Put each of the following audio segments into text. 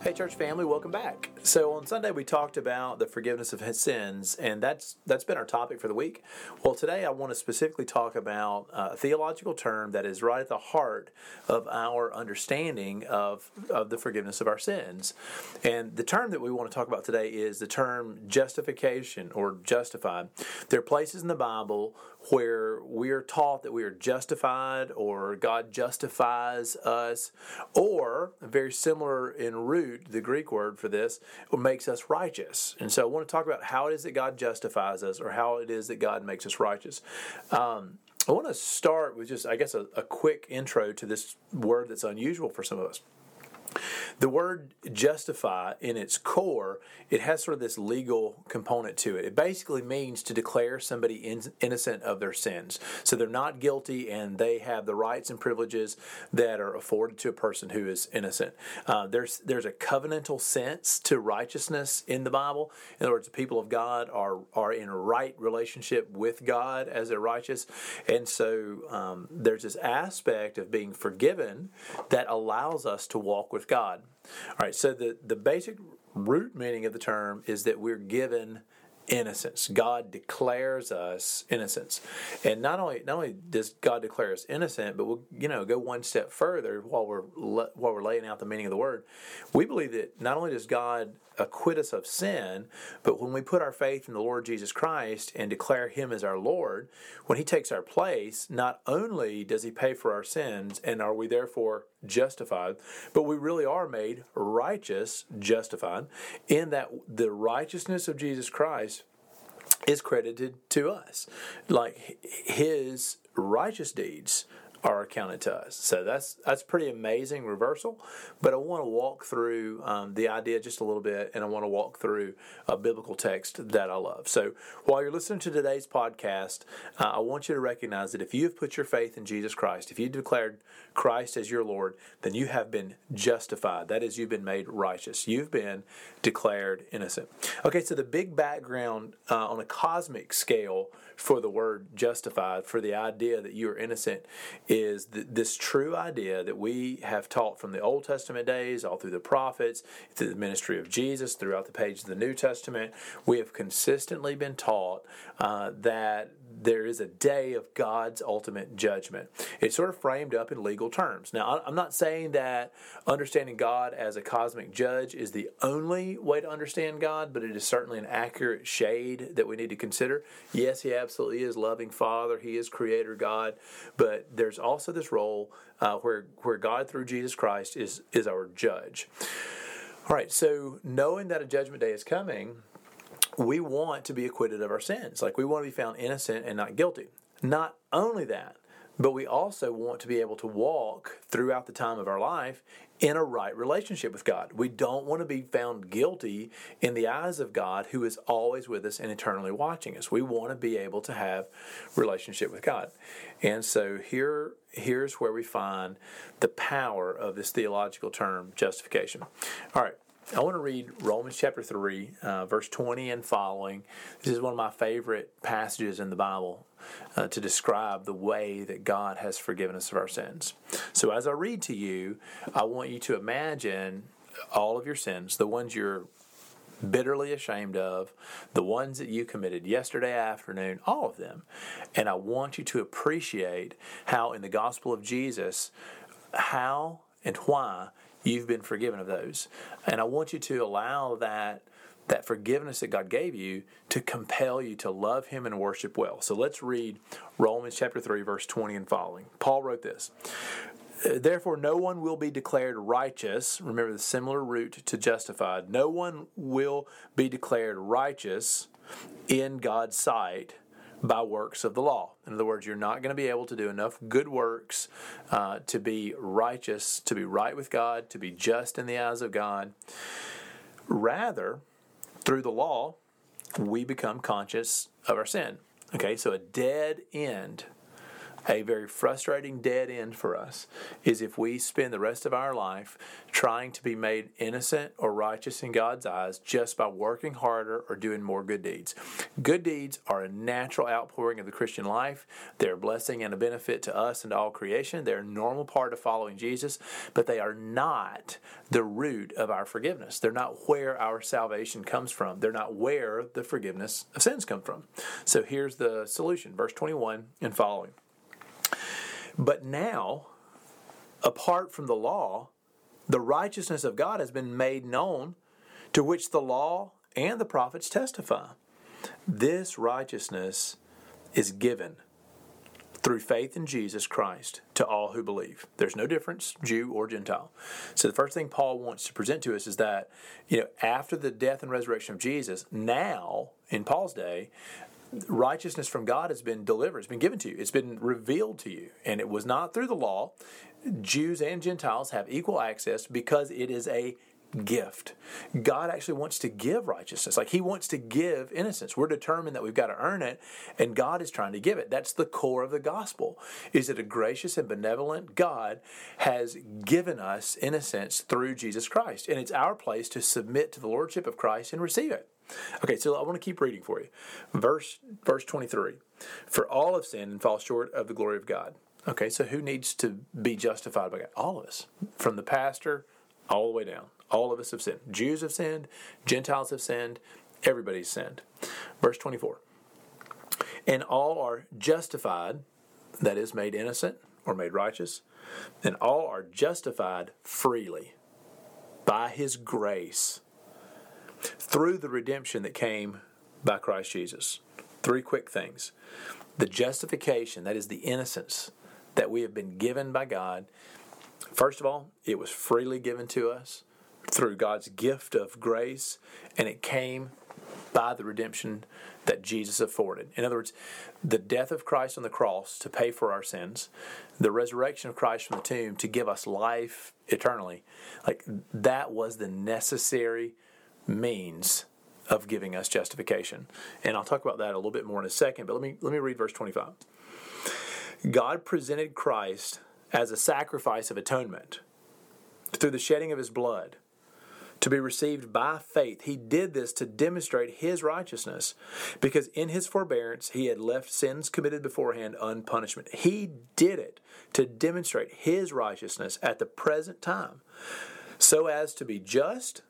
Hey, church family, welcome back. So on Sunday we talked about the forgiveness of sins, and that's that's been our topic for the week. Well, today I want to specifically talk about uh, a theological term that is right at the heart of our understanding of of the forgiveness of our sins. And the term that we want to talk about today is the term justification or justified. There are places in the Bible where we are taught that we are justified or God justifies us, or very similar in root, the Greek word for this makes us righteous. And so I want to talk about how it is that God justifies us or how it is that God makes us righteous. Um, I want to start with just, I guess, a, a quick intro to this word that's unusual for some of us. The word justify in its core, it has sort of this legal component to it. It basically means to declare somebody in, innocent of their sins. So they're not guilty and they have the rights and privileges that are afforded to a person who is innocent. Uh, there's, there's a covenantal sense to righteousness in the Bible. In other words, the people of God are, are in right relationship with God as they're righteous. And so um, there's this aspect of being forgiven that allows us to walk with God. All right, so the, the basic root meaning of the term is that we're given innocence. God declares us innocence, and not only not only does God declare us innocent, but we'll you know go one step further while we're while we're laying out the meaning of the word. We believe that not only does God acquit us of sin, but when we put our faith in the Lord Jesus Christ and declare Him as our Lord, when He takes our place, not only does He pay for our sins and are we therefore justified, but we really are made righteous, justified, in that the righteousness of Jesus Christ is credited to us. Like His righteous deeds are accounted to us. So that's that's pretty amazing reversal. But I want to walk through um, the idea just a little bit, and I want to walk through a biblical text that I love. So while you're listening to today's podcast, uh, I want you to recognize that if you have put your faith in Jesus Christ, if you declared Christ as your Lord, then you have been justified. That is, you've been made righteous. You've been declared innocent. Okay, so the big background uh, on a cosmic scale for the word justified, for the idea that you are innocent, is th- this true idea that we have taught from the Old Testament days, all through the prophets, through the ministry of Jesus, throughout the pages of the New Testament. We have consistently been taught uh, that there is a day of God's ultimate judgment. It's sort of framed up in legal terms. Now, I'm not saying that understanding God as a cosmic judge is the only way to understand God, but it is certainly an accurate shade that we need to consider. Yes, He absolutely is loving Father, He is Creator God, but there's also this role uh, where where God through Jesus Christ is is our judge. All right, so knowing that a judgment day is coming, we want to be acquitted of our sins. Like we want to be found innocent and not guilty. Not only that, but we also want to be able to walk throughout the time of our life in a right relationship with God. We don't want to be found guilty in the eyes of God who is always with us and eternally watching us. We want to be able to have relationship with God. And so here here's where we find the power of this theological term justification. All right. I want to read Romans chapter 3, uh, verse 20 and following. This is one of my favorite passages in the Bible uh, to describe the way that God has forgiven us of our sins. So, as I read to you, I want you to imagine all of your sins, the ones you're bitterly ashamed of, the ones that you committed yesterday afternoon, all of them. And I want you to appreciate how in the gospel of Jesus, how and why you've been forgiven of those. And I want you to allow that that forgiveness that God gave you to compel you to love him and worship well. So let's read Romans chapter 3 verse 20 and following. Paul wrote this. Therefore, no one will be declared righteous. Remember the similar root to justified. No one will be declared righteous in God's sight by works of the law. In other words, you're not going to be able to do enough good works uh, to be righteous, to be right with God, to be just in the eyes of God. Rather, through the law, we become conscious of our sin. Okay, so a dead end a very frustrating dead end for us is if we spend the rest of our life trying to be made innocent or righteous in God's eyes just by working harder or doing more good deeds. Good deeds are a natural outpouring of the Christian life. They're a blessing and a benefit to us and to all creation. They're a normal part of following Jesus, but they are not the root of our forgiveness. They're not where our salvation comes from. They're not where the forgiveness of sins come from. So here's the solution, verse 21 and following. But now, apart from the law, the righteousness of God has been made known, to which the law and the prophets testify. This righteousness is given through faith in Jesus Christ to all who believe. There's no difference, Jew or Gentile. So the first thing Paul wants to present to us is that, you know, after the death and resurrection of Jesus, now in Paul's day, righteousness from God has been delivered, it's been given to you, it's been revealed to you. And it was not through the law. Jews and Gentiles have equal access because it is a gift. God actually wants to give righteousness. Like He wants to give innocence. We're determined that we've got to earn it, and God is trying to give it. That's the core of the gospel. Is that a gracious and benevolent God has given us innocence through Jesus Christ, and it's our place to submit to the lordship of Christ and receive it. Okay, so I want to keep reading for you. Verse verse 23. For all have sinned and fall short of the glory of God. Okay, so who needs to be justified by God? All of us. From the pastor all the way down. All of us have sinned. Jews have sinned, Gentiles have sinned, everybody's sinned. Verse 24. And all are justified, that is, made innocent or made righteous, and all are justified freely by his grace through the redemption that came by Christ Jesus. Three quick things the justification, that is the innocence that we have been given by God. First of all, it was freely given to us through God's gift of grace, and it came by the redemption that Jesus afforded. In other words, the death of Christ on the cross to pay for our sins, the resurrection of Christ from the tomb to give us life eternally, like that was the necessary means of giving us justification. And I'll talk about that a little bit more in a second, but let me let me read verse 25. God presented Christ as a sacrifice of atonement through the shedding of his blood to be received by faith. He did this to demonstrate his righteousness because in his forbearance he had left sins committed beforehand unpunished. He did it to demonstrate his righteousness at the present time so as to be just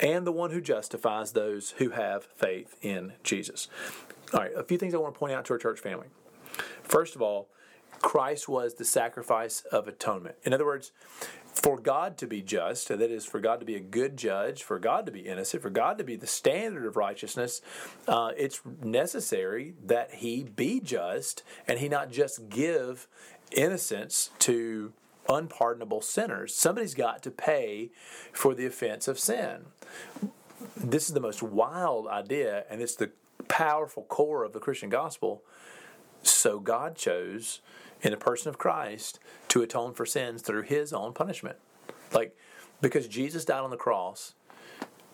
and the one who justifies those who have faith in Jesus. All right, a few things I want to point out to our church family. First of all, Christ was the sacrifice of atonement. In other words, for God to be just, that is, for God to be a good judge, for God to be innocent, for God to be the standard of righteousness, uh, it's necessary that He be just and He not just give innocence to unpardonable sinners. Somebody's got to pay for the offense of sin. This is the most wild idea, and it's the powerful core of the Christian gospel. So God chose, in the person of Christ, to atone for sins through his own punishment. Like, because Jesus died on the cross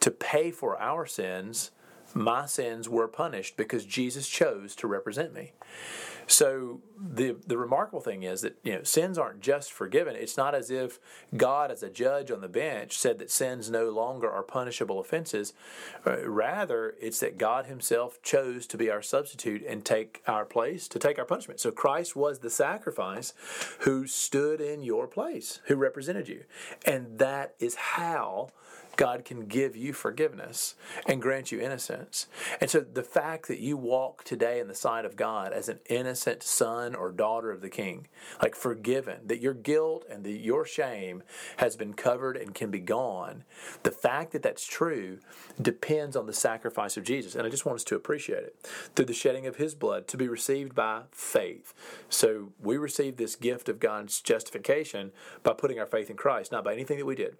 to pay for our sins, my sins were punished because Jesus chose to represent me. So the the remarkable thing is that you know sins aren't just forgiven. It's not as if God, as a judge on the bench, said that sins no longer are punishable offenses. Uh, rather, it's that God Himself chose to be our substitute and take our place, to take our punishment. So Christ was the sacrifice who stood in your place, who represented you, and that is how God can give you forgiveness and grant you innocence. And so the fact that you walk today in the sight of God as an innocent son or daughter of the King, like forgiven, that your guilt and the, your shame has been covered and can be gone, the fact that that's true depends on the sacrifice of Jesus. And I just want us to appreciate it through the shedding of his blood to be received by faith. So we receive this gift of God's justification by putting our faith in Christ, not by anything that we did.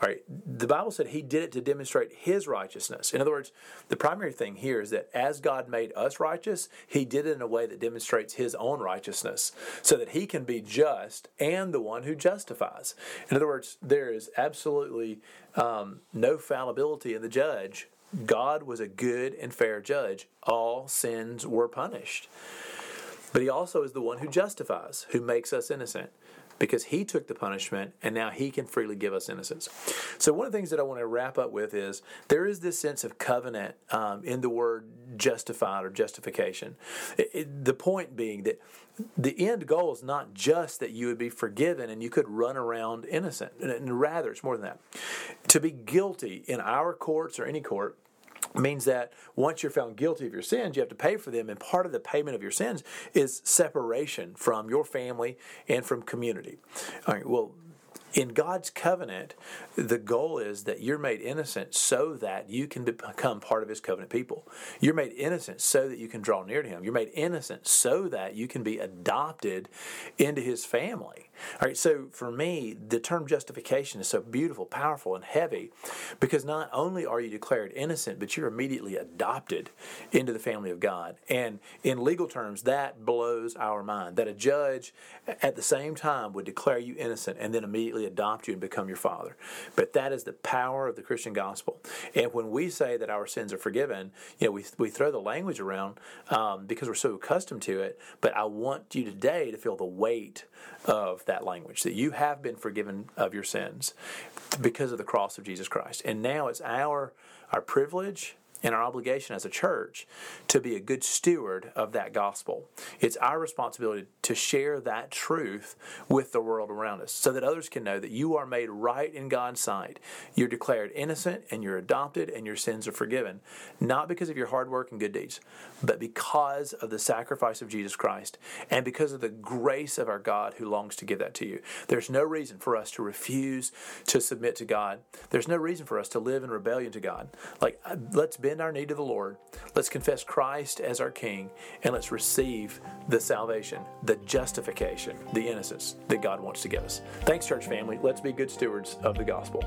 All right, the Bible said he did it to demonstrate his righteousness. In other words, the primary thing here is that as God made us righteous, he did it in a way that demonstrates his own righteousness so that he can be just and the one who justifies. In other words, there is absolutely um, no fallibility in the judge. God was a good and fair judge. All sins were punished. But he also is the one who justifies, who makes us innocent because he took the punishment and now he can freely give us innocence. So, one of the things that I want to wrap up with is there is this sense of covenant um, in the word justified or justification. It, it, the point being that the end goal is not just that you would be forgiven and you could run around innocent, and rather, it's more than that. To be guilty in our courts or any court means that once you're found guilty of your sins, you have to pay for them. And part of the payment of your sins is separation from your family and from community. All right, well, in God's covenant, the goal is that you're made innocent so that you can become part of His covenant people. You're made innocent so that you can draw near to Him. You're made innocent so that you can be adopted into His family. All right, so for me, the term justification is so beautiful, powerful, and heavy because not only are you declared innocent, but you're immediately adopted into the family of God. And in legal terms, that blows our mind that a judge at the same time would declare you innocent and then immediately adopt you and become your father. But that is the power of the Christian gospel. And when we say that our sins are forgiven, you know, we, we throw the language around um, because we're so accustomed to it. But I want you today to feel the weight of that language that you have been forgiven of your sins because of the cross of Jesus Christ. And now it's our our privilege and our obligation as a church to be a good steward of that gospel. It's our responsibility to share that truth with the world around us so that others can know that you are made right in God's sight. You're declared innocent and you're adopted and your sins are forgiven, not because of your hard work and good deeds, but because of the sacrifice of Jesus Christ and because of the grace of our God who longs to give that to you. There's no reason for us to refuse to submit to God. There's no reason for us to live in rebellion to God. Like, uh, let's bend our knee to the Lord. Let's confess Christ as our King, and let's receive the salvation, the justification, the innocence that God wants to give us. Thanks, church family. Let's be good stewards of the gospel.